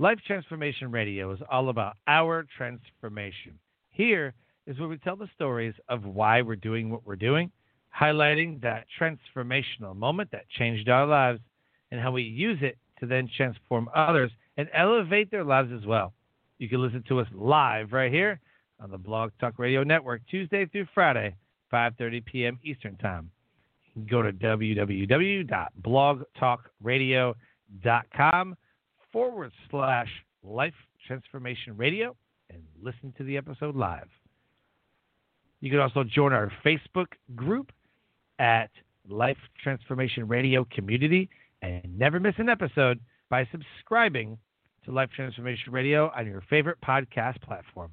Life Transformation Radio is all about our transformation. Here is where we tell the stories of why we're doing what we're doing, highlighting that transformational moment that changed our lives and how we use it to then transform others and elevate their lives as well. You can listen to us live right here on the Blog Talk Radio Network Tuesday through Friday, 5:30 p.m. Eastern Time. Go to www.blogtalkradio.com forward slash Life Transformation Radio and listen to the episode live. You can also join our Facebook group at Life Transformation Radio Community and never miss an episode by subscribing to Life Transformation Radio on your favorite podcast platform.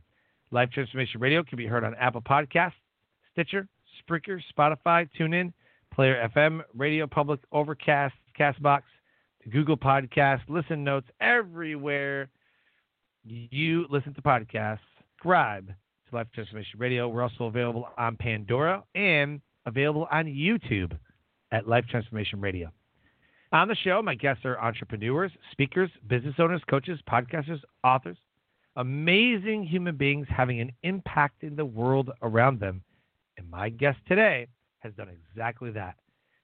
Life Transformation Radio can be heard on Apple Podcasts, Stitcher, Spreaker, Spotify, TuneIn, Player FM, Radio Public, Overcast, Castbox, Google Podcasts, Listen Notes, everywhere you listen to podcasts. Subscribe to Life Transformation Radio. We're also available on Pandora and available on YouTube at Life Transformation Radio. On the show, my guests are entrepreneurs, speakers, business owners, coaches, podcasters, authors, amazing human beings having an impact in the world around them. And my guest today has done exactly that.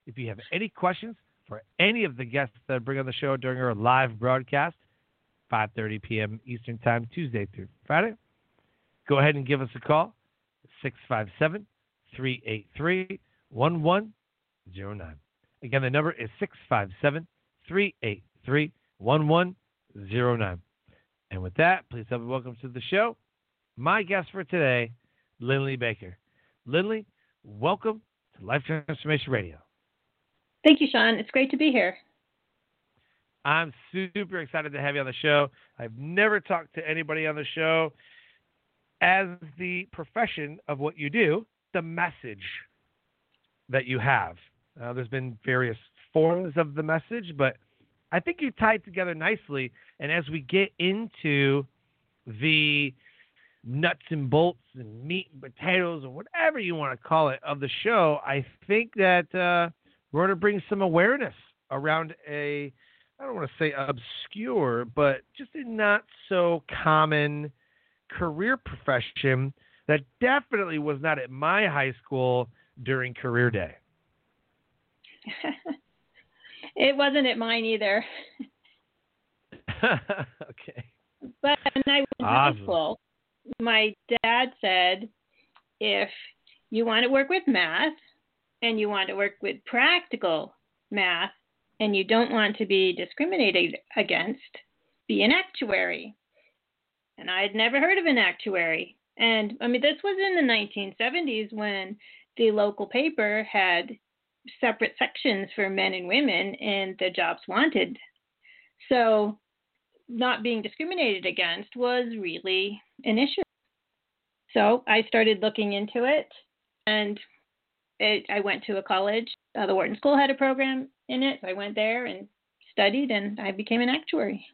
If you have any questions for any of the guests that bring on the show during our live broadcast, 5:30 p.m. Eastern Time, Tuesday through Friday, go ahead and give us a call, 657 383 1109. Again, the number is 657 383 1109. And with that, please help me welcome to the show my guest for today, Linley Baker. Linley, welcome to Life Transformation Radio. Thank you, Sean. It's great to be here. I'm super excited to have you on the show. I've never talked to anybody on the show as the profession of what you do, the message that you have. Uh, there's been various forms of the message, but I think you tied together nicely. And as we get into the nuts and bolts and meat and potatoes or whatever you want to call it of the show, I think that uh, we're going to bring some awareness around a, I don't want to say obscure, but just a not so common career profession that definitely was not at my high school during career day. it wasn't at mine either. okay. But when I was in awesome. high school, my dad said, if you want to work with math and you want to work with practical math and you don't want to be discriminated against, be an actuary. And I had never heard of an actuary. And I mean, this was in the 1970s when the local paper had separate sections for men and women in the jobs wanted. So, not being discriminated against was really an issue. So, I started looking into it, and it, I went to a college. Uh, the Wharton School had a program in it. So I went there and studied, and I became an actuary.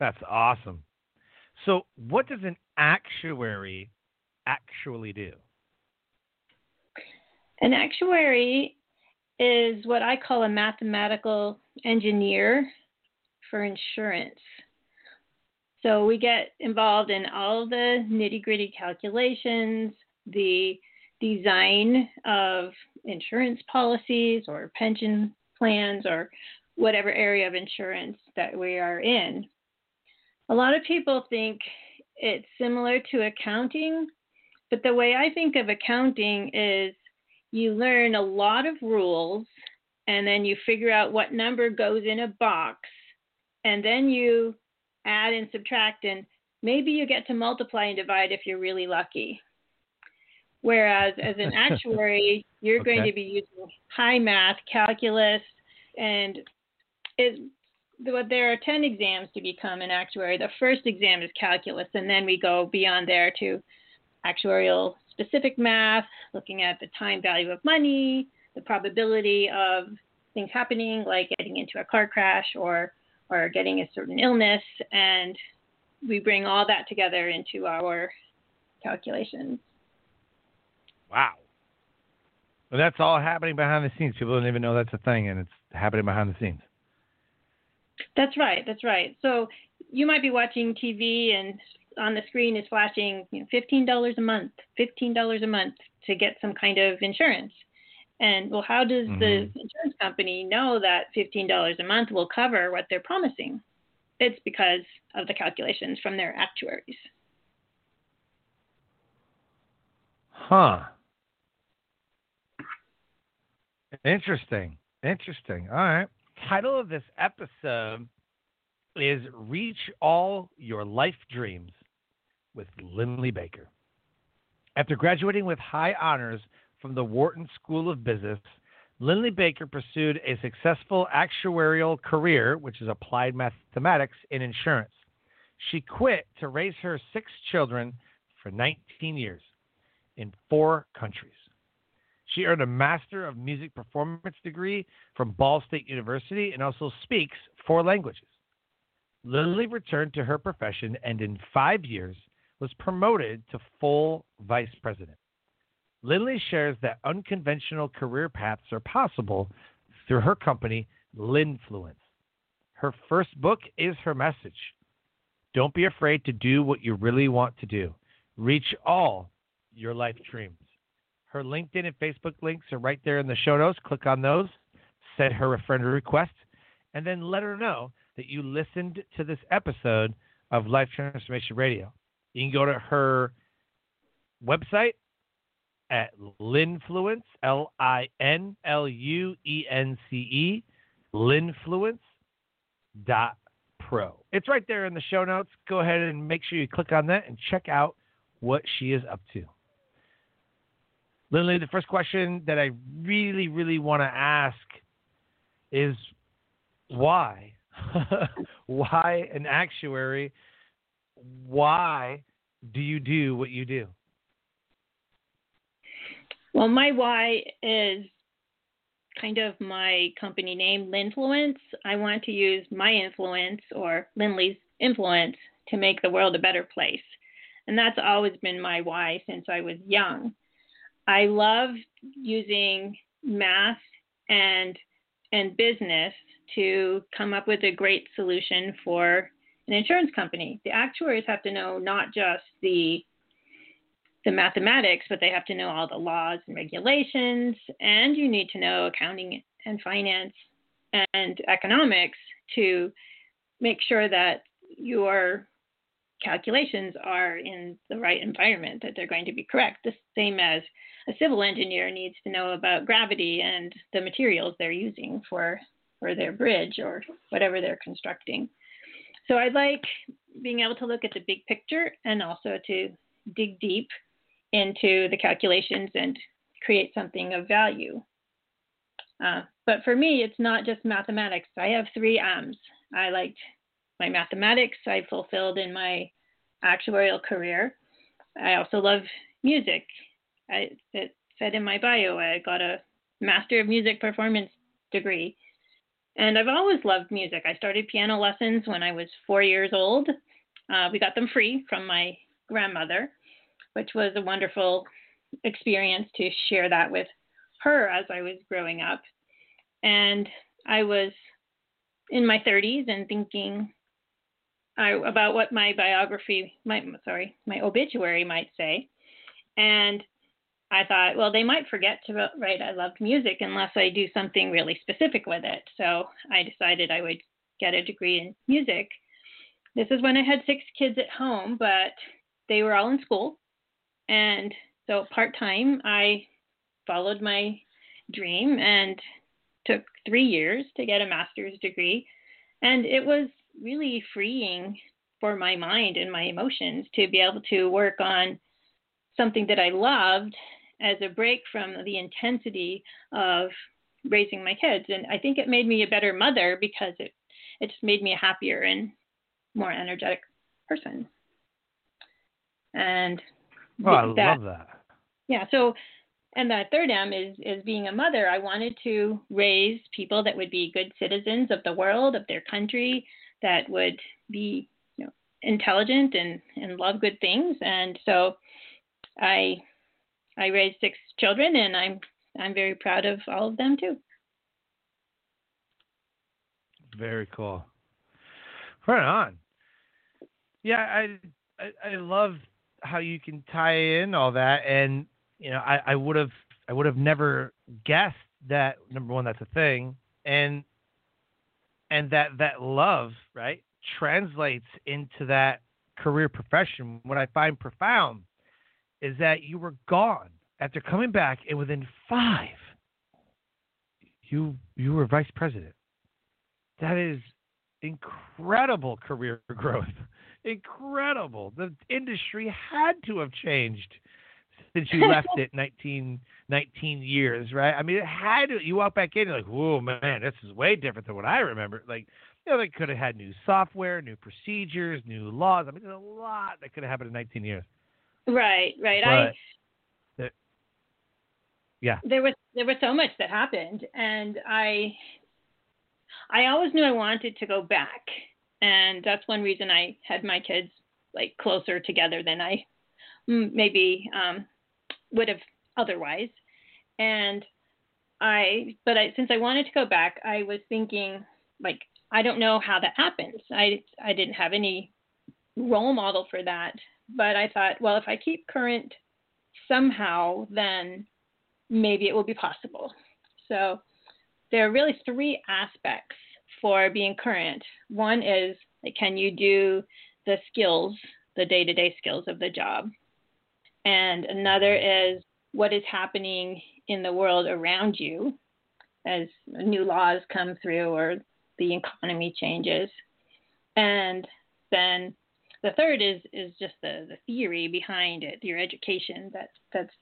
That's awesome. So, what does an actuary actually do? An actuary is what I call a mathematical engineer for insurance. So we get involved in all the nitty gritty calculations, the design of insurance policies or pension plans or whatever area of insurance that we are in. A lot of people think it's similar to accounting, but the way I think of accounting is you learn a lot of rules and then you figure out what number goes in a box and then you add and subtract and maybe you get to multiply and divide if you're really lucky. Whereas as an actuary, you're okay. going to be using high math, calculus, and it, there are 10 exams to become an actuary. The first exam is calculus, and then we go beyond there to actuarial specific math, looking at the time value of money, the probability of things happening, like getting into a car crash or or getting a certain illness, and we bring all that together into our calculations. Wow. Well, that's all happening behind the scenes. People don't even know that's a thing, and it's happening behind the scenes. That's right. That's right. So you might be watching TV and on the screen is flashing you know, $15 a month, $15 a month to get some kind of insurance. And well, how does mm-hmm. the insurance company know that $15 a month will cover what they're promising? It's because of the calculations from their actuaries. Huh. Interesting. Interesting. All right. Title of this episode is Reach All Your Life Dreams with Linley Baker. After graduating with high honors from the Wharton School of Business, Linley Baker pursued a successful actuarial career, which is applied mathematics in insurance. She quit to raise her six children for 19 years in four countries. She earned a Master of Music Performance degree from Ball State University and also speaks four languages. Linley returned to her profession and in five years was promoted to full vice president. Linley shares that unconventional career paths are possible through her company, Linfluence. Her first book is her message. Don't be afraid to do what you really want to do. Reach all your life dreams. Her LinkedIn and Facebook links are right there in the show notes. Click on those, send her a friend request, and then let her know that you listened to this episode of Life Transformation Radio. You can go to her website at Linfluence, L I N L U E N C E, Linfluence dot pro. It's right there in the show notes. Go ahead and make sure you click on that and check out what she is up to. Linley, the first question that I really, really want to ask is why? why an actuary? Why do you do what you do? Well, my why is kind of my company name, Linfluence. I want to use my influence or Linley's influence to make the world a better place. And that's always been my why since I was young. I love using math and and business to come up with a great solution for an insurance company. The actuaries have to know not just the the mathematics, but they have to know all the laws and regulations, and you need to know accounting and finance and economics to make sure that your calculations are in the right environment, that they're going to be correct. The same as a civil engineer needs to know about gravity and the materials they're using for for their bridge or whatever they're constructing. So I like being able to look at the big picture and also to dig deep into the calculations and create something of value. Uh, but for me, it's not just mathematics. I have three M's. I liked my mathematics, I fulfilled in my actuarial career. I also love music. I, it said in my bio, I got a Master of Music Performance degree. And I've always loved music. I started piano lessons when I was four years old. Uh, we got them free from my grandmother which was a wonderful experience to share that with her as I was growing up. And I was in my 30s and thinking I, about what my biography my sorry, my obituary might say. And I thought, well, they might forget to write I loved music unless I do something really specific with it. So I decided I would get a degree in music. This is when I had six kids at home, but they were all in school. And so part time, I followed my dream and took three years to get a master's degree. And it was really freeing for my mind and my emotions to be able to work on something that I loved as a break from the intensity of raising my kids. And I think it made me a better mother because it, it just made me a happier and more energetic person. And oh, I that, love that. Yeah. So, and the third M is is being a mother. I wanted to raise people that would be good citizens of the world, of their country, that would be you know intelligent and and love good things. And so, I I raised six children, and I'm I'm very proud of all of them too. Very cool. Right on. Yeah, I, I I, love how you can tie in all that, and you know, I, I would have I would have never guessed that number one that's a thing, and and that that love right translates into that career profession. What I find profound is that you were gone after coming back, and within five, you you were vice president. That is incredible career growth. Incredible. The industry had to have changed since you left it 19, 19 years, right? I mean, it had to. You walk back in, you're like, whoa, man, this is way different than what I remember. Like, you know, they could have had new software, new procedures, new laws. I mean, there's a lot that could have happened in 19 years. Right, right. But I yeah there was there was so much that happened and i i always knew i wanted to go back and that's one reason i had my kids like closer together than i maybe um, would have otherwise and i but i since i wanted to go back i was thinking like i don't know how that happens i i didn't have any role model for that but i thought well if i keep current somehow then maybe it will be possible. So there are really three aspects for being current. One is like, can you do the skills, the day to day skills of the job? And another is what is happening in the world around you as new laws come through or the economy changes. And then the third is is just the, the theory behind it, your education that that's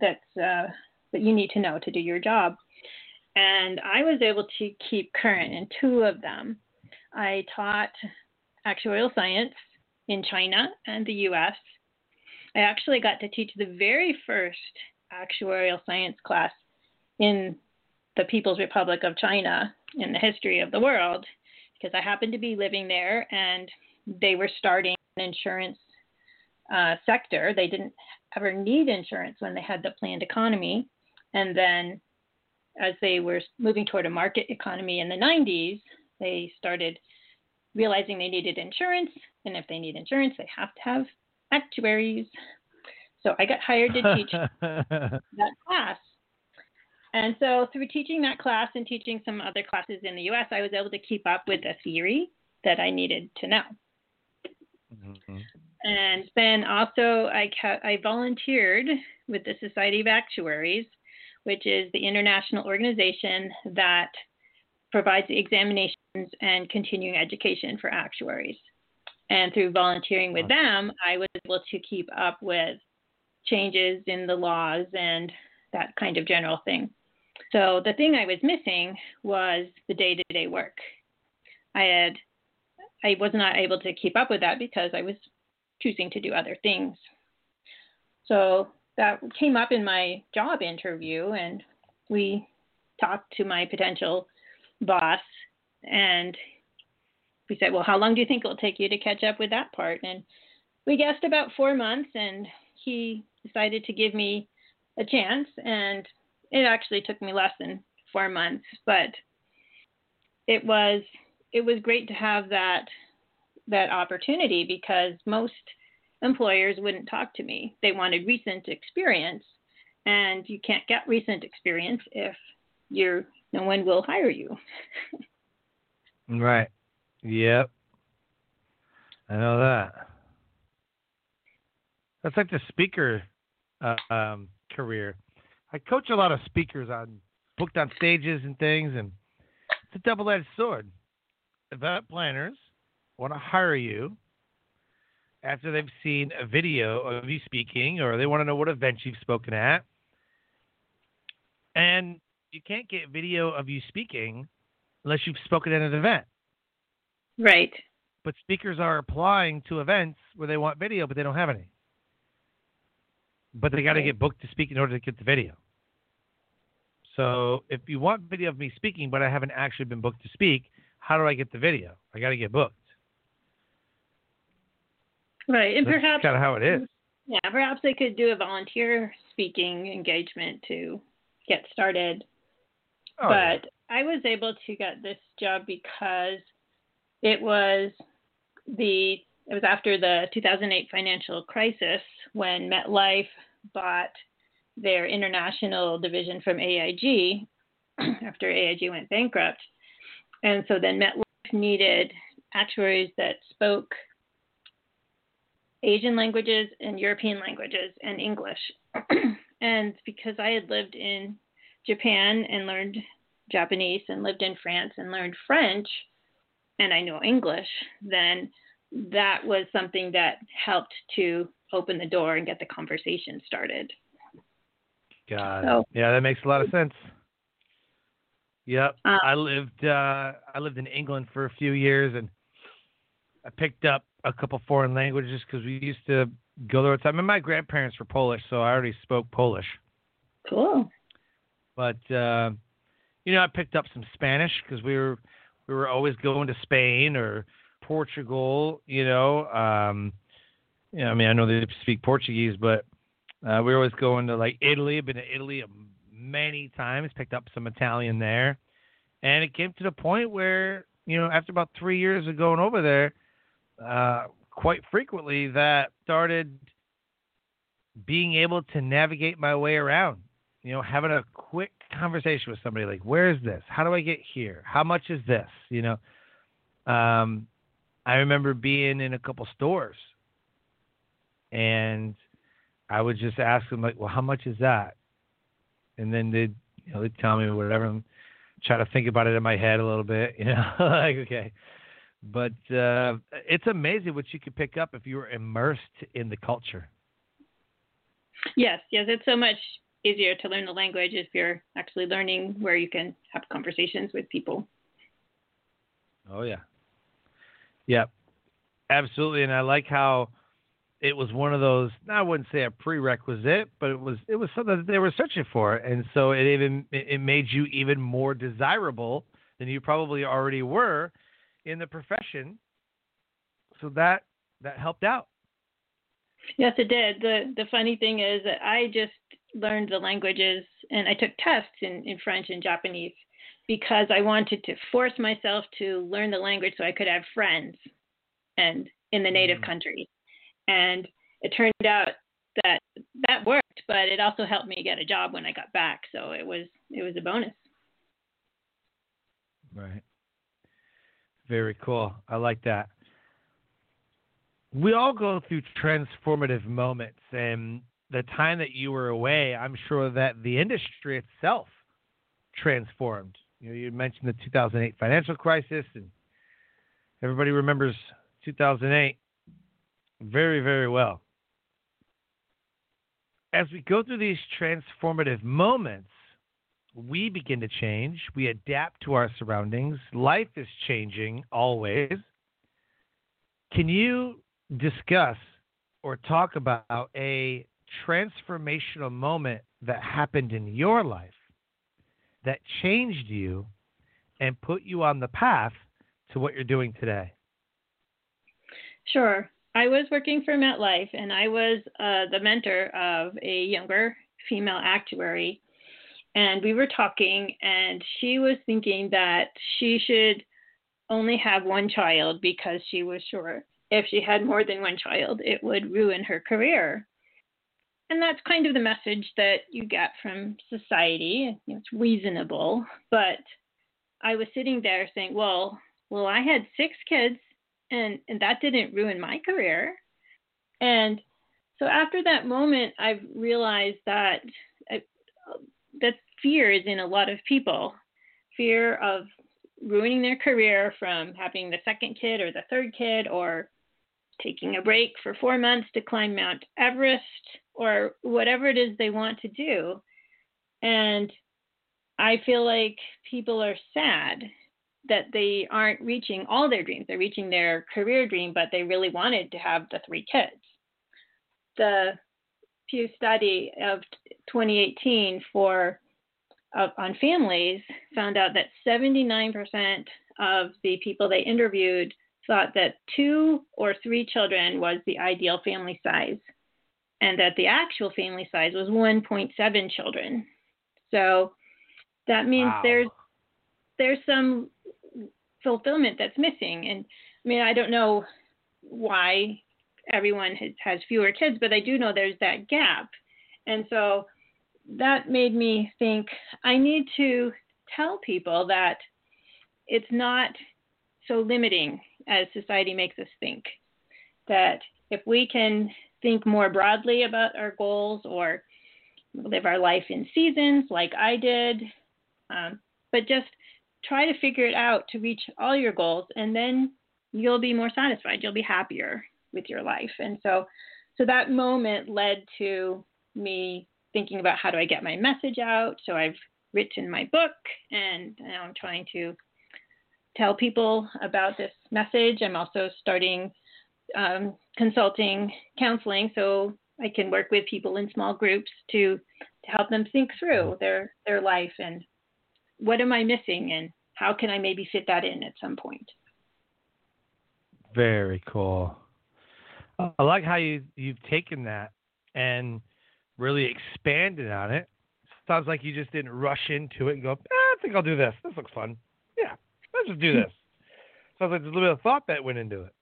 that's uh, that you need to know to do your job. And I was able to keep current in two of them. I taught actuarial science in China and the US. I actually got to teach the very first actuarial science class in the People's Republic of China in the history of the world because I happened to be living there and they were starting an insurance uh, sector. They didn't ever need insurance when they had the planned economy. And then as they were moving toward a market economy in the 90s, they started realizing they needed insurance. And if they need insurance, they have to have actuaries. So I got hired to teach that class. And so through teaching that class and teaching some other classes in the US, I was able to keep up with the theory that I needed to know. Mm-hmm. And then also, I, ca- I volunteered with the Society of Actuaries, which is the international organization that provides examinations and continuing education for actuaries. And through volunteering with them, I was able to keep up with changes in the laws and that kind of general thing. So the thing I was missing was the day to day work. I had I was not able to keep up with that because I was choosing to do other things. So that came up in my job interview, and we talked to my potential boss, and we said, Well, how long do you think it'll take you to catch up with that part? And we guessed about four months, and he decided to give me a chance, and it actually took me less than four months, but it was it was great to have that that opportunity because most employers wouldn't talk to me. They wanted recent experience, and you can't get recent experience if you're no one will hire you. right. Yep. I know that. That's like the speaker uh, um, career. I coach a lot of speakers on booked on stages and things, and it's a double-edged sword. Event planners want to hire you after they've seen a video of you speaking, or they want to know what events you've spoken at, and you can't get video of you speaking unless you've spoken at an event. Right. But speakers are applying to events where they want video, but they don't have any. But they got to Right. get booked to speak in order to get the video. So if you want video of me speaking, but I haven't actually been booked to speak, how do I get the video? I got to get booked. Right. And That's perhaps kind of how it is. yeah, perhaps they could do a volunteer speaking engagement to get started. Oh, yeah. but I was able to get this job because it was the it was after the 2008 financial crisis when MetLife bought their international division from AIG after AIG went bankrupt. And so then MetLife needed actuaries that spoke Asian languages and European languages and English. and because I had lived in Japan and learned Japanese and lived in France and learned French and I know English, then that was something that helped to open the door and get the conversation started. Got it. So- Yeah, that makes a lot of sense. Yep. Uh, I lived uh I lived in England for a few years and I picked up a couple foreign languages because we used to go there all the time. And my grandparents were Polish, so I already spoke Polish. Cool. But uh, you know, I picked up some Spanish because we were we were always going to Spain or Portugal. You know, um, I mean, I know they speak Portuguese, but uh, we were always going to like Italy. I've been to Italy many times. Picked up some Italian there, and it came to the point where you know, after about three years of going over there, uh, quite frequently that started being able to navigate my way around you know, having a quick conversation with somebody like, where's this? How do I get here? How much is this? You know, um, I remember being in a couple stores and I would just ask them like, well, how much is that? And then they'd, you know, they'd tell me whatever and try to think about it in my head a little bit, you know, like, okay. But uh, it's amazing what you could pick up if you were immersed in the culture. Yes, yes, it's so much easier to learn the language if you're actually learning where you can have conversations with people. Oh yeah. Yeah. Absolutely. And I like how it was one of those I wouldn't say a prerequisite, but it was it was something that they were searching for. And so it even it made you even more desirable than you probably already were in the profession. So that that helped out. Yes, it did. The the funny thing is that I just learned the languages and I took tests in, in French and Japanese because I wanted to force myself to learn the language so I could have friends and in the native Mm. country. And it turned out that that worked, but it also helped me get a job when I got back. So it was it was a bonus. Right. Very cool. I like that. We all go through transformative moments, and the time that you were away, I'm sure that the industry itself transformed. You know, you mentioned the 2008 financial crisis, and everybody remembers 2008 very, very well. As we go through these transformative moments, we begin to change. We adapt to our surroundings. Life is changing always. Can you discuss or talk about a transformational moment that happened in your life that changed you and put you on the path to what you're doing today? Sure. I was working for MetLife and I was uh, the mentor of a younger female actuary. And we were talking, and she was thinking that she should only have one child because she was sure if she had more than one child, it would ruin her career. And that's kind of the message that you get from society. It's reasonable. But I was sitting there saying, well, well, I had six kids and and that didn't ruin my career and so after that moment, I've realized that I, that fear is in a lot of people. Fear of ruining their career from having the second kid or the third kid or taking a break for four months to climb Mount Everest or whatever it is they want to do. And I feel like people are sad that they aren't reaching all their dreams. They're reaching their career dream, but they really wanted to have the three kids. The Pew study of 2018 for uh, on families found out that 79% of the people they interviewed thought that two or three children was the ideal family size, and that the actual family size was 1.7 children. So that means wow. there's there's some fulfillment that's missing. And I mean, I don't know why everyone has, has fewer kids, but I do know there's that gap. And so that made me think I need to tell people that it's not so limiting as society makes us think. That if we can think more broadly about our goals or live our life in seasons like I did, um, but just try to figure it out to reach all your goals, and then you'll be more satisfied. You'll be happier with your life. And so, so that moment led to me thinking about how do I get my message out. So I've written my book, and now I'm trying to tell people about this message. I'm also starting um, consulting counseling so I can work with people in small groups to to help them think through their their life and what am I missing and how can I maybe fit that in at some point. Very cool. I like how you you've taken that and really expanded on it. Sounds like you just didn't rush into it and go, eh, I think I'll do this. This looks fun. Yeah, let's just do this. Sounds like there's a little bit of thought that went into it.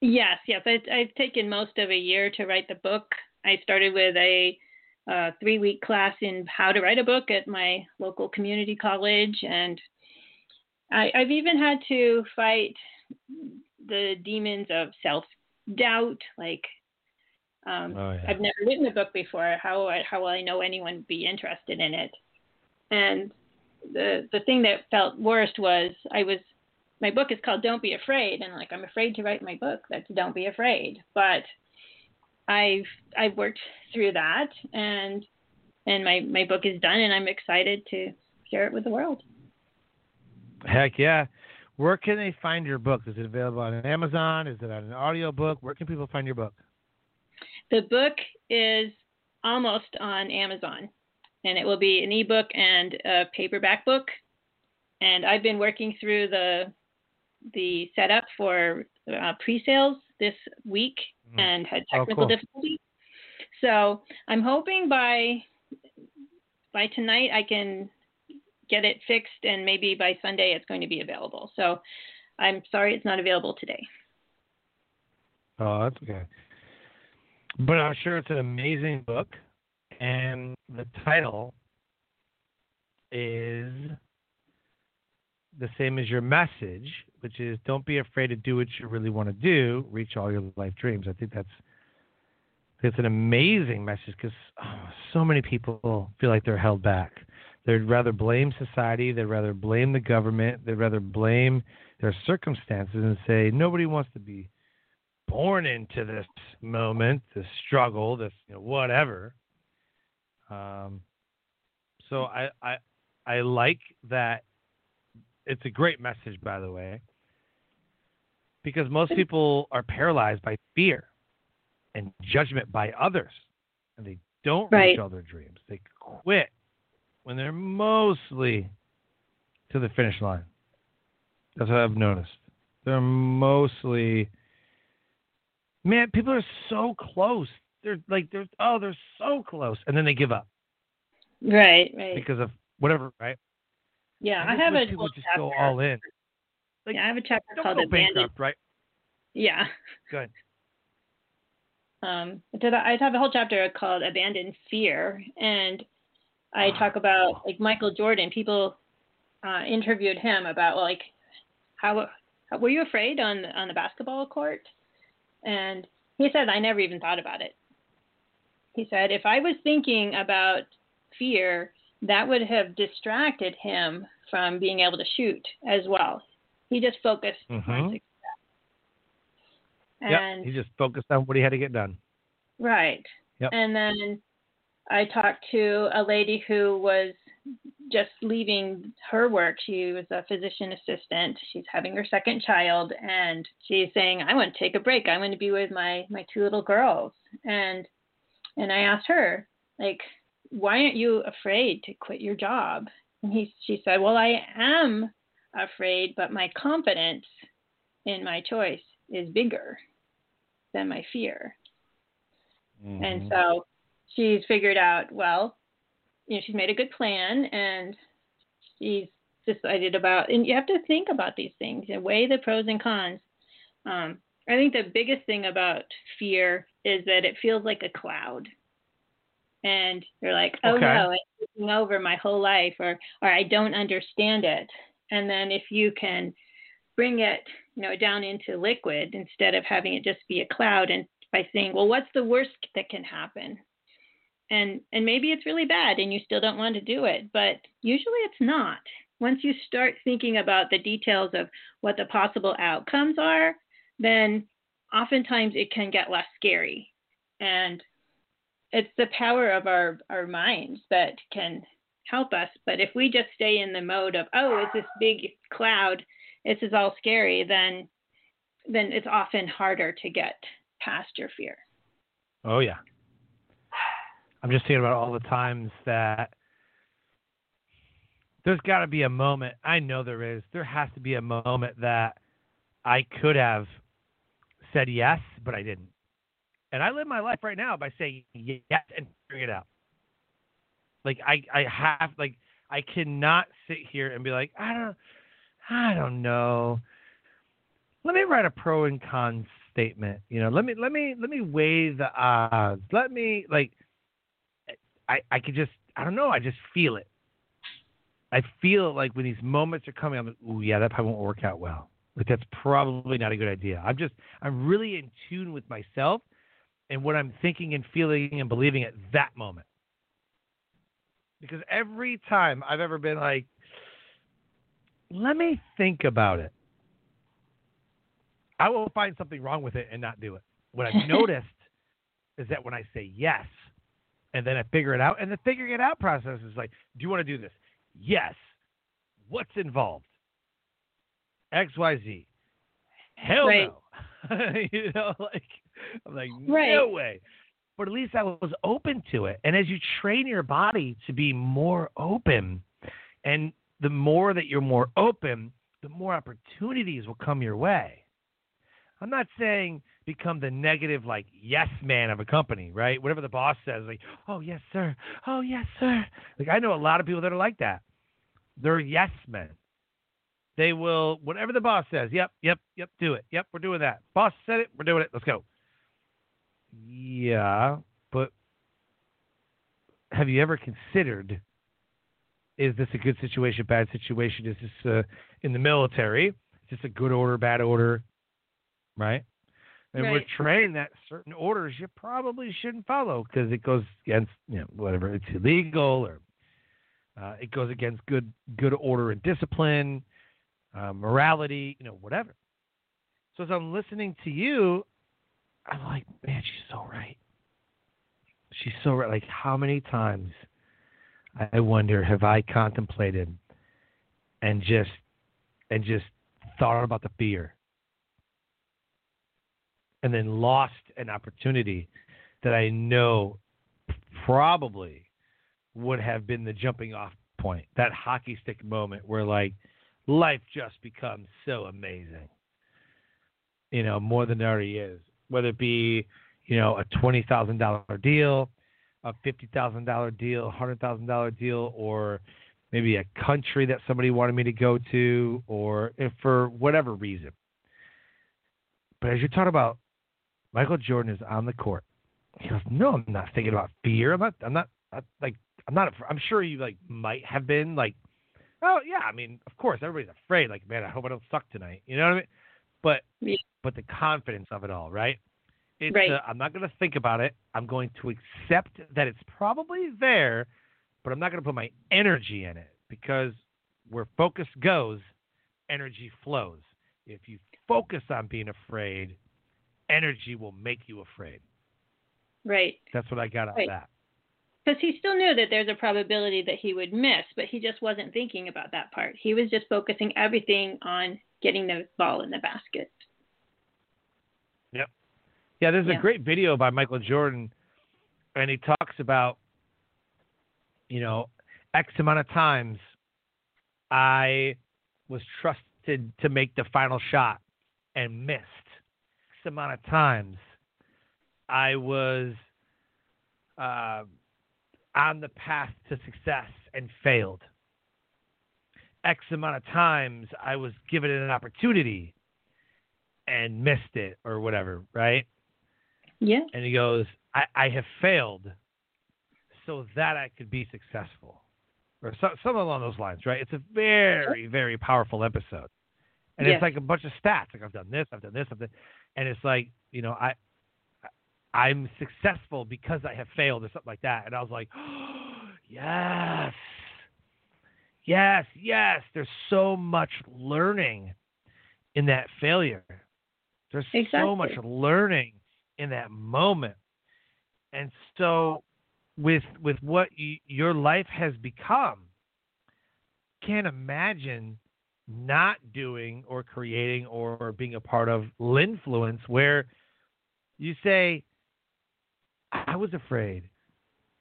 Yes, yes. I, I've taken most of a year to write the book. I started with a a three week class in how to write a book at my local community college. And I, have even had to fight the demons of self doubt. Like, um, oh, yeah. I've never written a book before. How, how will I know anyone would be interested in it? And the, the thing that felt worst was I was my book is called Don't Be Afraid, and like I'm afraid to write my book. That's Don't Be Afraid. But I've I've worked through that and and my my book is done and I'm excited to share it with the world. Heck yeah. Where can they find your book? Is it available on Amazon? Is it on an audio book? Where can people find your book? The book is almost on Amazon and it will be an ebook and a paperback book. And I've been working through the the setup for uh, pre-sales this week mm-hmm. and had oh, technical oh, cool. difficulties. So I'm hoping by by tonight I can get it fixed, and maybe by Sunday it's going to be available. So I'm sorry it's not available today. Oh, that's okay. But I'm sure it's an amazing book, and the title is the same as your message, which is don't be afraid to do what you really want to do, reach all your life dreams. I think that's it's an amazing message because oh, so many people feel like they're held back. They'd rather blame society, they'd rather blame the government, they'd rather blame their circumstances and say nobody wants to be born into this moment, this struggle, this you know, whatever. Um, so I, I I like that it's a great message, by the way, because most people are paralyzed by fear and judgment by others, and they don't right. reach all their dreams. They quit when they're mostly to the finish line. That's what I've noticed. They're mostly, man, people are so close. They're like, they're, oh, they're so close. And then they give up. Right, right. Because of whatever, right? Yeah, I, I have a people just chapter. go all in. Like, yeah, I have a chapter called go bankrupt, right? Yeah. Good. Um, I have a whole chapter called "Abandon Fear," and I talk about like Michael Jordan. People uh, interviewed him about like how, how were you afraid on on the basketball court, and he said, I never even thought about it. He said, if I was thinking about fear, that would have distracted him from being able to shoot as well. He just focused mm-hmm. on success. And yep, he just focused on what he had to get done. Right. Yep. And then I talked to a lady who was just leaving her work. She was a physician assistant. She's having her second child, and she's saying, "I want to take a break. I want to be with my my two little girls." And and I asked her, like, "Why aren't you afraid to quit your job?" And he she said, "Well, I am afraid, but my confidence in my choice is bigger than my fear." Mm-hmm. And so she's figured out, well, you know, she's made a good plan and she's decided about, and you have to think about these things and weigh the pros and cons. Um, I think the biggest thing about fear is that it feels like a cloud. And you're like, oh okay. no, it's taking over my whole life, or or I don't understand it. And then if you can bring it, you know, down into liquid instead of having it just be a cloud, and by saying, well, what's the worst that can happen? And and maybe it's really bad and you still don't want to do it, but usually it's not. Once you start thinking about the details of what the possible outcomes are, then oftentimes it can get less scary. And it's the power of our, our minds that can help us. But if we just stay in the mode of, oh, it's this big cloud, this is all scary, then then it's often harder to get past your fear. Oh yeah. I'm just thinking about all the times that there's got to be a moment. I know there is. There has to be a moment that I could have said yes, but I didn't. And I live my life right now by saying yes and figuring it out. Like I, I have like I cannot sit here and be like I don't, I don't know. Let me write a pro and con statement. You know, let me let me let me weigh the odds. Let me like I I could just I don't know, I just feel it. I feel like when these moments are coming, I'm like, oh yeah, that probably won't work out well. Like that's probably not a good idea. I'm just I'm really in tune with myself and what I'm thinking and feeling and believing at that moment. Because every time I've ever been like, let me think about it. I will find something wrong with it and not do it. What I've noticed is that when I say yes, and then I figure it out, and the figuring it out process is like, do you want to do this? Yes. What's involved? X, Y, Z. Hell right. no. you know, like I'm like, right. no way. But at least I was open to it. And as you train your body to be more open, and the more that you're more open, the more opportunities will come your way. I'm not saying become the negative like yes man of a company, right? Whatever the boss says, like, oh yes sir, oh yes sir. Like I know a lot of people that are like that. They're yes men. They will whatever the boss says. Yep, yep, yep. Do it. Yep, we're doing that. Boss said it. We're doing it. Let's go. Yeah, but have you ever considered? Is this a good situation, bad situation? Is this uh, in the military? Is this a good order, bad order? right? And right. we're trained that certain orders you probably shouldn't follow because it goes against you know whatever it's illegal or uh, it goes against good good order and discipline, uh, morality, you know whatever. So as I'm listening to you, I'm like, man, she's so right. She's so right. Like how many times I wonder have I contemplated and just and just thought about the fear and then lost an opportunity that I know probably would have been the jumping off point, that hockey stick moment where like life just becomes so amazing. You know, more than it already is. Whether it be, you know, a twenty thousand dollar deal, a fifty thousand dollar deal, hundred thousand dollar deal, or maybe a country that somebody wanted me to go to, or for whatever reason. But as you're talking about Michael Jordan is on the court. He goes, "No, I'm not thinking about fear. I'm not. I'm not. I, like, I'm not. I'm sure you like might have been like, oh yeah. I mean, of course, everybody's afraid. Like, man, I hope I don't suck tonight. You know what I mean? But yeah. but the confidence of it all, right? It's, Right. uh, I'm not going to think about it. I'm going to accept that it's probably there, but I'm not going to put my energy in it because where focus goes, energy flows. If you focus on being afraid, energy will make you afraid. Right. That's what I got out Right. of that. Because he still knew that there's a probability that he would miss, but he just wasn't thinking about that part. He was just focusing everything on getting the ball in the basket. Yep. Yeah, there's Yeah. a great video by Michael Jordan, and he talks about, you know, X amount of times I was trusted to make the final shot and missed. X amount of times I was uh, on the path to success and failed. X amount of times I was given an opportunity and missed it or whatever, right? Yeah. and he goes, I, I have failed so that I could be successful. Or so, something along those lines, right? It's a very, very powerful episode. And Yes. it's like a bunch of stats. Like I've done this, I've done this, I've done and it's like, you know, I I'm successful because I have failed or something like that. And I was like, yes. Yes, yes. There's so much learning in that failure. There's so much learning in that moment. And so with with what your life has become, can't imagine not doing or creating or being a part of Linfluence where you say, I was afraid.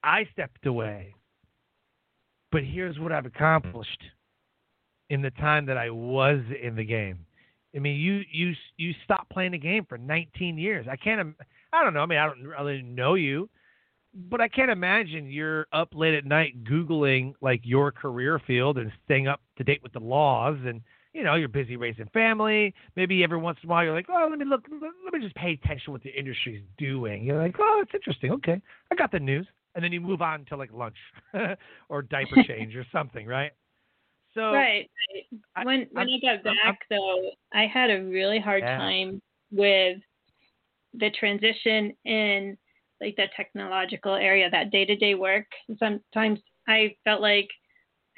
I stepped away. But here's what I've accomplished in the time that I was in the game. I mean, you you you stopped playing the game for 19 years. I can't. I don't know. I mean, I don't really know you, but I can't imagine you're up late at night googling like your career field and staying up to date with the laws. And you know, you're busy raising family. Maybe every once in a while you're like, oh, let me look. Let me just pay attention to what the industry's doing. You're like, oh, it's interesting. Okay, I got the news, and then you move on to like lunch or diaper change or something, right? So right. I- right. When when I'm- I got I'm- I'm- back though, I had a really hard Yeah. time with the transition in like the technological area, that day to day work. Sometimes I felt like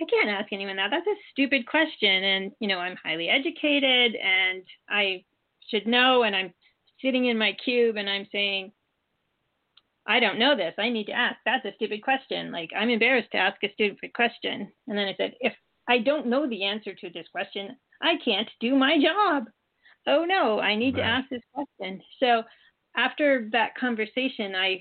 I can't ask anyone that. That's a stupid question. And, you know, I'm highly educated and I should know. And I'm sitting in my cube and I'm saying, I don't know this. I need to ask. That's a stupid question. Like, I'm embarrassed to ask a stupid question. And then I said, if I don't know the answer to this question, I can't do my job. Oh no, I need to ask this question. So after that conversation, I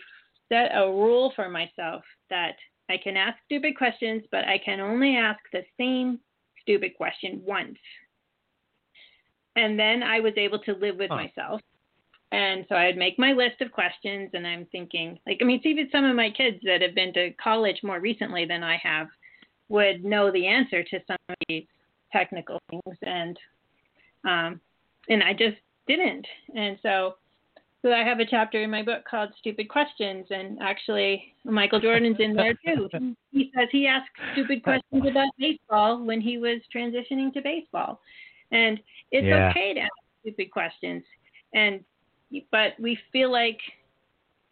set a rule for myself that I can ask stupid questions, but I can only ask the same stupid question once. And then I was able to live with Huh. myself. And so I'd make my list of questions, and I'm thinking, like, I mean, even some of my kids that have been to college more recently than I have would know the answer to some of these technical things, and um, and I just didn't. And so, so I have a chapter in my book called "Stupid Questions," and actually Michael Jordan's in there too. He says he asked stupid questions about baseball when he was transitioning to baseball, and it's Yeah. okay to ask stupid questions. And but we feel like,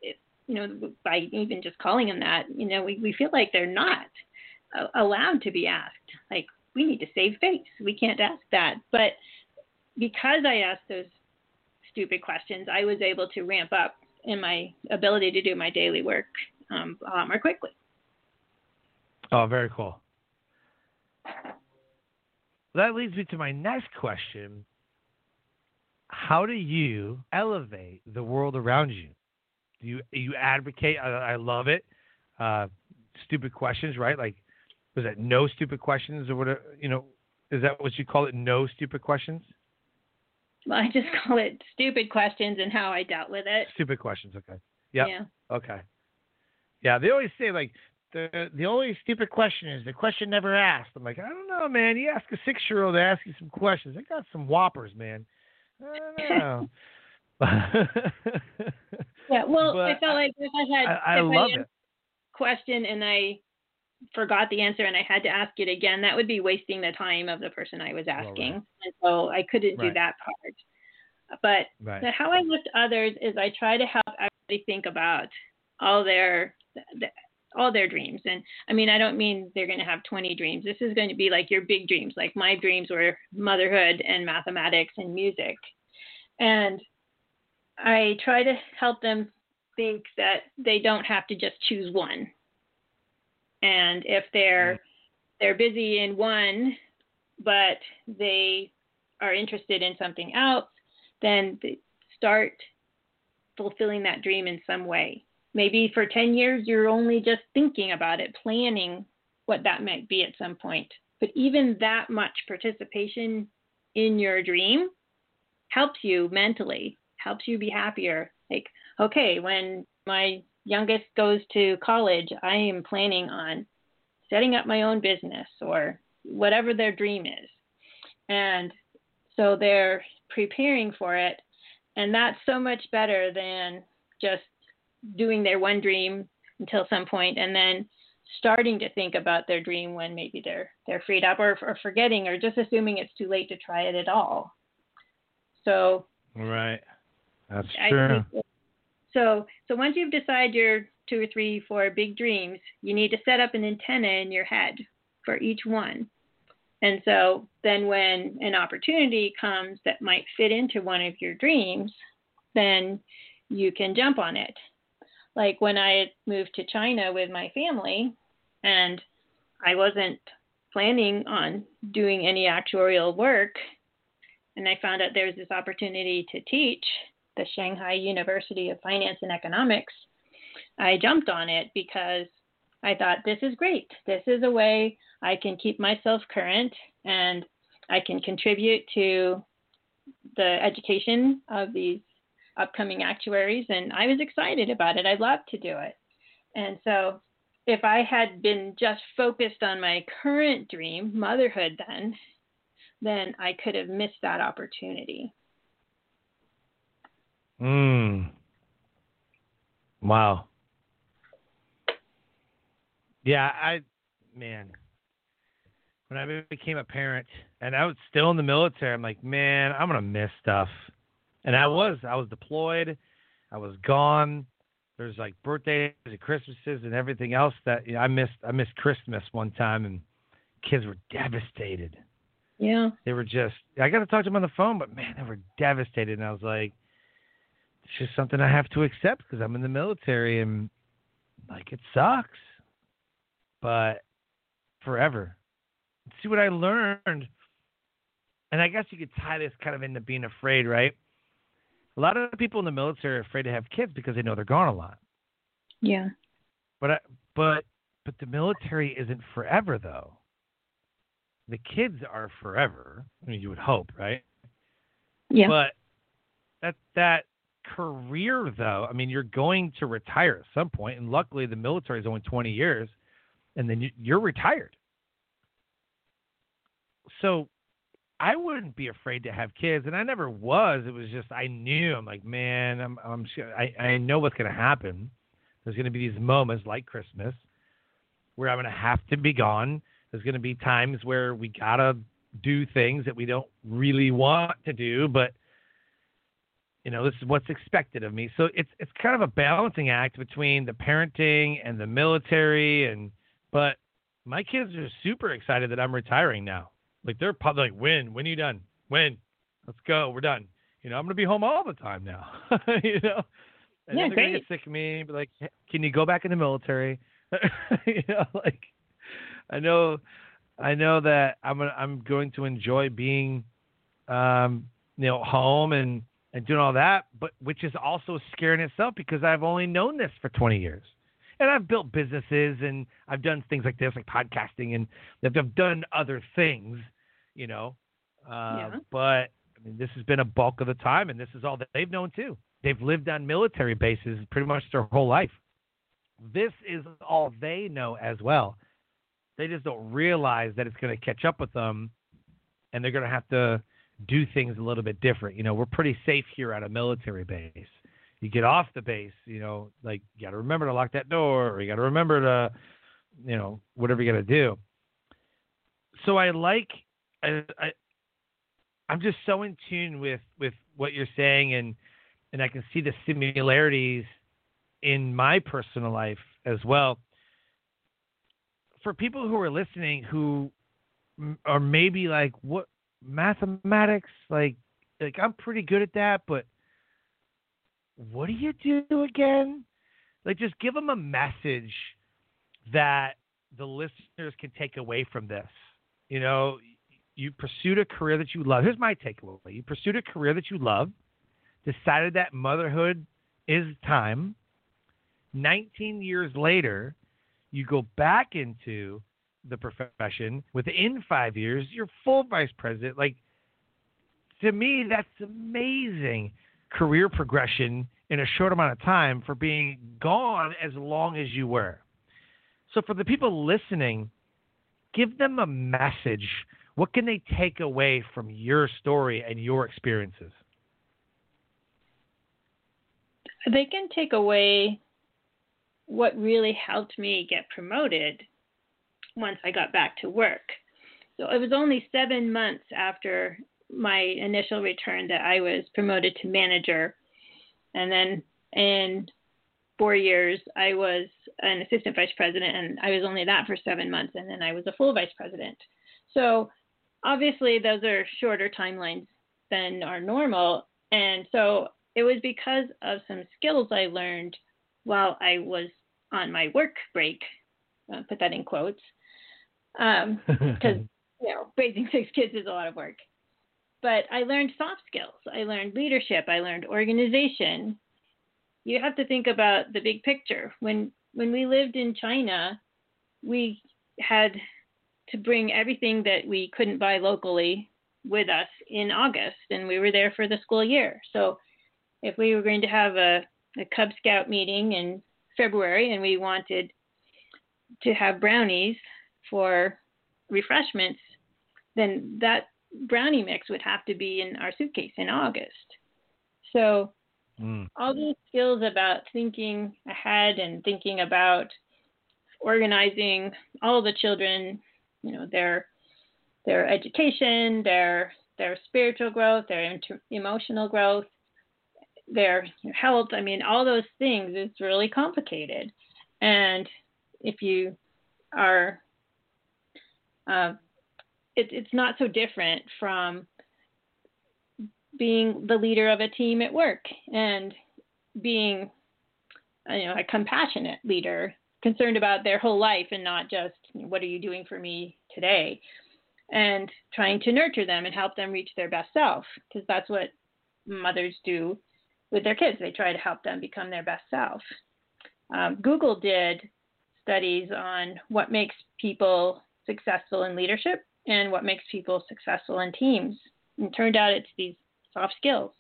it, you know, by even just calling them that, you know, we, we feel like they're not a- allowed to be asked. Like we need to save face. We can't ask that. But because I asked those stupid questions, I was able to ramp up in my ability to do my daily work um, a lot more quickly. Oh, very cool. That leads me to my next question. How do you elevate the world around you? Do you you advocate? I, I love it. Uh, stupid questions, right? Like, was that no stupid questions or what? You know, is that what you call it? No stupid questions? Well, I just call it stupid questions and how I dealt with it. Stupid questions. Okay. Yep. Yeah. Okay. Yeah, they always say like the the only stupid question is the question never asked. I'm like, I don't know, man. You ask a six year old to ask you some questions. I got some whoppers, man. I don't know. Yeah. Well, But I felt like if I had I, I love it. question and I forgot the answer and I had to ask it again, that would be wasting the time of the person I was Well, right. asking. And so I couldn't do that part. But Right. how I lift others is I try to help everybody think about all their the, all their dreams. And I mean, I don't mean they're going to have 20 dreams. This is going to be like your big dreams. Like my dreams were motherhood and mathematics and music. And I try to help them think that they don't have to just choose one. And if they're mm-hmm. they're busy in one, but they are interested in something else, then they start fulfilling that dream in some way. Maybe for 10 years, you're only just thinking about it, planning what that might be at some point. But even that much participation in your dream helps you mentally, helps you be happier. Like, okay, when my youngest goes to college, I am planning on setting up my own business or whatever their dream is. And so they're preparing for it. And that's so much better than just doing their one dream until some point and then starting to think about their dream when maybe they're they're freed up or, or forgetting or just assuming it's too late to try it at all. So Right. That's I true. think so so once you've decided your two or three, four big dreams, you need to set up an antenna in your head for each one. And so then when an opportunity comes that might fit into one of your dreams, then you can jump on it. Like when I moved to China with my family and I wasn't planning on doing any actuarial work and I found out there was this opportunity to teach the Shanghai University of Finance and Economics, I jumped on it because I thought this is great. This is a way I can keep myself current and I can contribute to the education of these upcoming actuaries. And I was excited about it. I'd love to do it. And so if I had been just focused on my current dream, motherhood, then, then I could have missed that opportunity. Mm. Wow. Yeah, I man, when I became a parent and I was still in the military, I'm like, man, I'm gonna miss stuff. And I was, I was deployed, I was gone. There's like birthdays and Christmases and everything else that you know, I missed. I missed Christmas one time, and kids were devastated. Yeah. They were just. I got to talk to them on the phone, but man, they were devastated. And I was like, it's just something I have to accept because I'm in the military, and like it sucks, but forever. See what I learned, and I guess you could tie this kind of into being afraid, right? A lot of people in the military are afraid to have kids because they know they're gone a lot. Yeah. But I, but but the military isn't forever though. The kids are forever. I mean, you would hope, right? Yeah. But that that career though, I mean, you're going to retire at some point, and luckily the military is only 20 years, and then you, you're retired. So I wouldn't be afraid to have kids, and I never was. It was just I knew I'm like, man, I'm I'm sure I I know what's going to happen. There's going to be these moments like Christmas where I'm going to have to be gone. There's going to be times where we gotta do things that we don't really want to do, but you know this is what's expected of me. So it's it's kind of a balancing act between the parenting and the military, and but my kids are super excited that I'm retiring now. Like they're probably like, when? When are you done? When? Let's go. We're done. You know, I'm gonna be home all the time now. you know, and Yeah, they're gonna get sick of me. Be like, can you go back in the military? you know, like I know, I know that I'm gonna, I'm going to enjoy being, um, you know, home and and doing all that, but which is also scary in itself because I've only known this for 20 years and I've built businesses and I've done things like this, like podcasting, and I've done other things, you know. Uh, Yeah. But I mean, this has been a bulk of the time, and this is all that they've known too. They've lived on military bases pretty much their whole life. This is all they know as well. They just don't realize that it's going to catch up with them, and they're going to have to do things a little bit different. You know, we're pretty safe here at a military base you get off the base, you know, like you got to remember to lock that door, or you got to remember to, you know, whatever you got to do. So I like, I, I, I'm just so in tune with with what you're saying, and and I can see the similarities in my personal life as well. For people who are listening who are maybe like, what mathematics? Like, like I'm pretty good at that, but what do you do again? Like, just give them a message that the listeners can take away from this. You know, you pursued a career that you love. Here's my takeaway: you pursued a career that you love, decided that motherhood is time. 19 years later, you go back into the profession. Within five years, you're full vice president. Like, to me, that's amazing career progression in a short amount of time for being gone as long as you were. So, for the people listening, give them a message. What can they take away from your story and your experiences? They can take away what really helped me get promoted once I got back to work. So it was only seven months after my initial return that I was promoted to manager. And then in four years, I was an assistant vice president, and I was only that for seven months, and then I was a full vice president. So obviously, those are shorter timelines than are normal. And so it was because of some skills I learned while I was on my work break, uh, put that in quotes, because um, you know raising six kids is a lot of work. But I learned soft skills. I learned leadership. I learned organization. You have to think about the big picture. When when we lived in China, we had to bring everything that we couldn't buy locally with us in August, and we were there for the school year. So if we were going to have a, a Cub Scout meeting in February and we wanted to have brownies for refreshments, then that brownie mix would have to be in our suitcase in August. So mm. all these skills about thinking ahead and thinking about organizing all the children, you know, their their education, their their spiritual growth, their inter- emotional growth, their health. I mean, all those things is really complicated. And if you are, uh, it, it's not so different from being the leader of a team at work and being, you know, a compassionate leader, concerned about their whole life and not just what are you doing for me today, and trying to nurture them and help them reach their best self because that's what mothers do with their kids. They try to help them become their best self. Um, Google did studies on what makes people successful in leadership and what makes people successful in teams. And it turned out it's these soft skills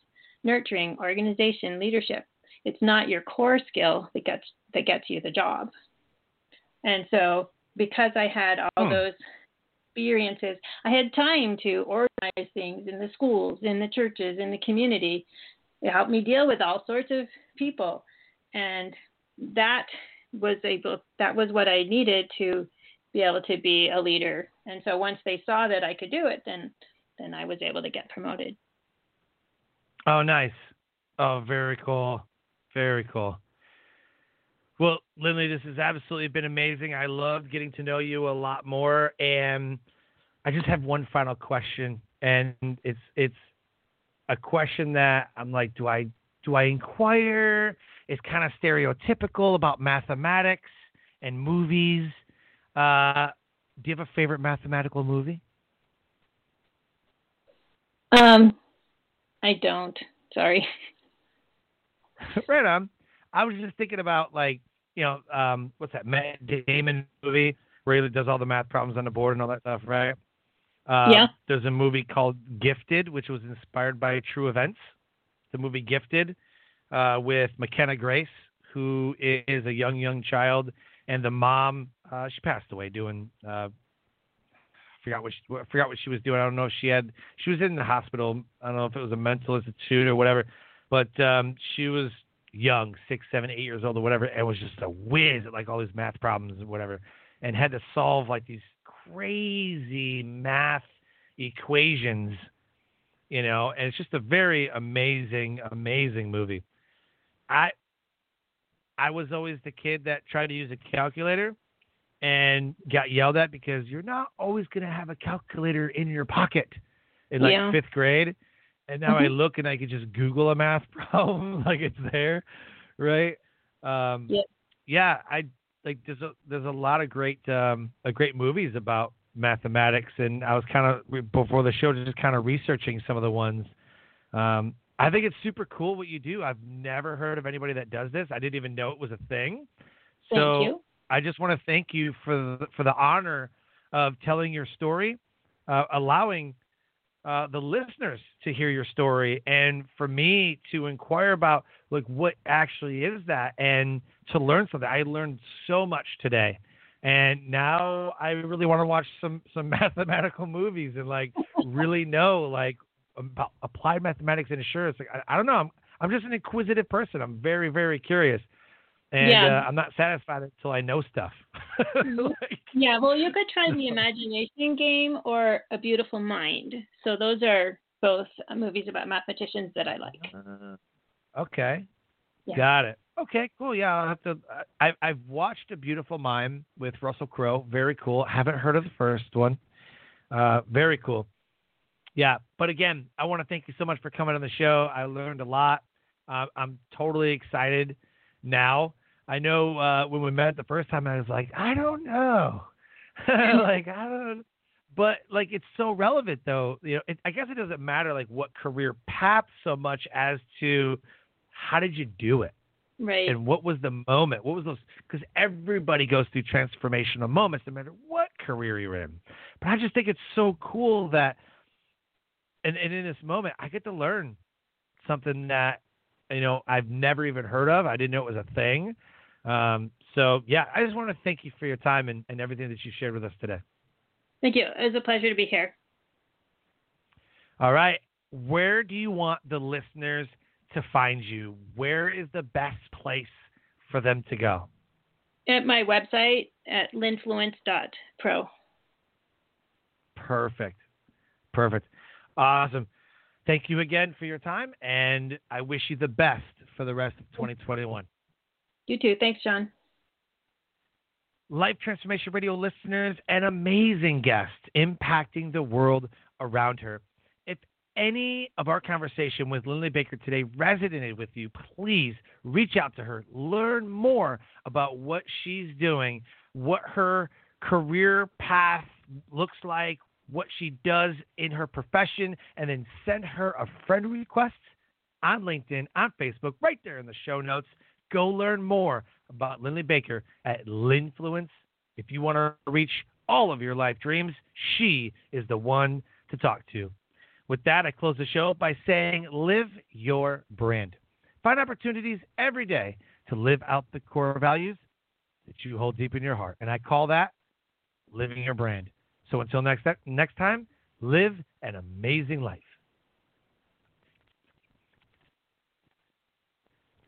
nurturing, organization, leadership. It's not your core skill that gets that gets you the job. And so because I had all hmm. those experiences, I had time to organize things in the schools, in the churches, in the community, it helped me deal with all sorts of people, and that was able that was what I needed to be able to be a leader. And so once they saw that I could do it, then then I was able to get promoted. Oh, nice. Oh, very cool. Very cool. Well, Linley, this has absolutely been amazing. I loved getting to know you a lot more, and I just have one final question, and it's it's a question that I'm like, do I do I inquire? It's kind of stereotypical about mathematics and movies. Uh, do you have a favorite mathematical movie? Um, I don't. Sorry. right on. I was just thinking about like you know um, what's that Matt Damon movie where he does all the math problems on the board and all that stuff, right? Uh, yeah. There's a movie called Gifted, which was inspired by true events. The movie Gifted uh, with McKenna Grace, who is a young, young child, and the mom. Uh, she passed away doing. Uh, forgot what she, forgot what she was doing. I don't know if she had. She was in the hospital. I don't know if it was a mental institute or whatever, but um, she was young, six, seven, eight years old or whatever, and was just a whiz at like all these math problems and whatever, and had to solve like these crazy math equations you know, and it's just a very amazing, amazing movie. I I was always the kid that tried to use a calculator and got yelled at because you're not always going to have a calculator in your pocket in like Yeah. fifth grade. And now I Mhm. look and I can just Google a math problem like it's there, right? Um, Yep. Yeah, I like there's a there's a lot of great um, uh, great movies about mathematics, and I was kind of before the show just kind of researching some of the ones. Um, I think it's super cool what you do. I've never heard of anybody that does this. I didn't even know it was a thing. Thank so you. I just want to thank you for the, for the honor of telling your story, uh, allowing uh, the listeners to hear your story, and for me to inquire about like what actually is that, and to learn something. I learned so much today, and now I really want to watch some some mathematical movies and like really know like about applied mathematics and insurance. Like I, I don't know. I'm I'm just an inquisitive person. I'm very very curious. And Yeah. uh, I'm not satisfied until I know stuff. Like, Yeah, well, you could try the Imagination Game or A Beautiful Mind. So those are both movies about mathematicians that I like. Uh, okay. Yeah. Got it. Okay, cool. Yeah, I'll have to. I, I've watched A Beautiful Mind with Russell Crowe. Very cool. Haven't heard of the first one. Uh, very cool. Yeah, but again, I want to thank you so much for coming on the show. I learned a lot. Uh, I'm totally excited now. I know uh, when we met the first time, I was like, I don't know, like I don't. But like it's so relevant though. You know, it, I guess it doesn't matter like what career path so much as to how did you do it Right. and what was the moment? What was those? Because everybody goes through transformational moments, no matter what career you're in. But I just think it's so cool that, and, and in this moment, I get to learn something that you know I've never even heard of. I didn't know it was a thing. Um, so yeah, I just want to thank you for your time and, and everything that you shared with us today. Thank you. It was a pleasure to be here. All right, where do you want the listeners to find you? Where is the best place for them to go? At my website at linfluence.pro. Perfect. Perfect. Awesome. Thank you again for your time, and I wish you the best for the rest of 2021. You too. Thanks, John. Life Transformation Radio listeners, an amazing guest impacting the world around her. If any of our conversation with Linley Baker today resonated with you, please reach out to her, learn more about what she's doing, what her career path looks like, what she does in her profession, and then send her a friend request on LinkedIn, on Facebook, right there in the show notes. Go learn more about Linley Baker at Linfluence. If you want to reach all of your life dreams, she is the one to talk to. With that, I close the show by saying live your brand. Find opportunities every day to live out the core values that you hold deep in your heart. And I call that living your brand. So until next next time, live an amazing life.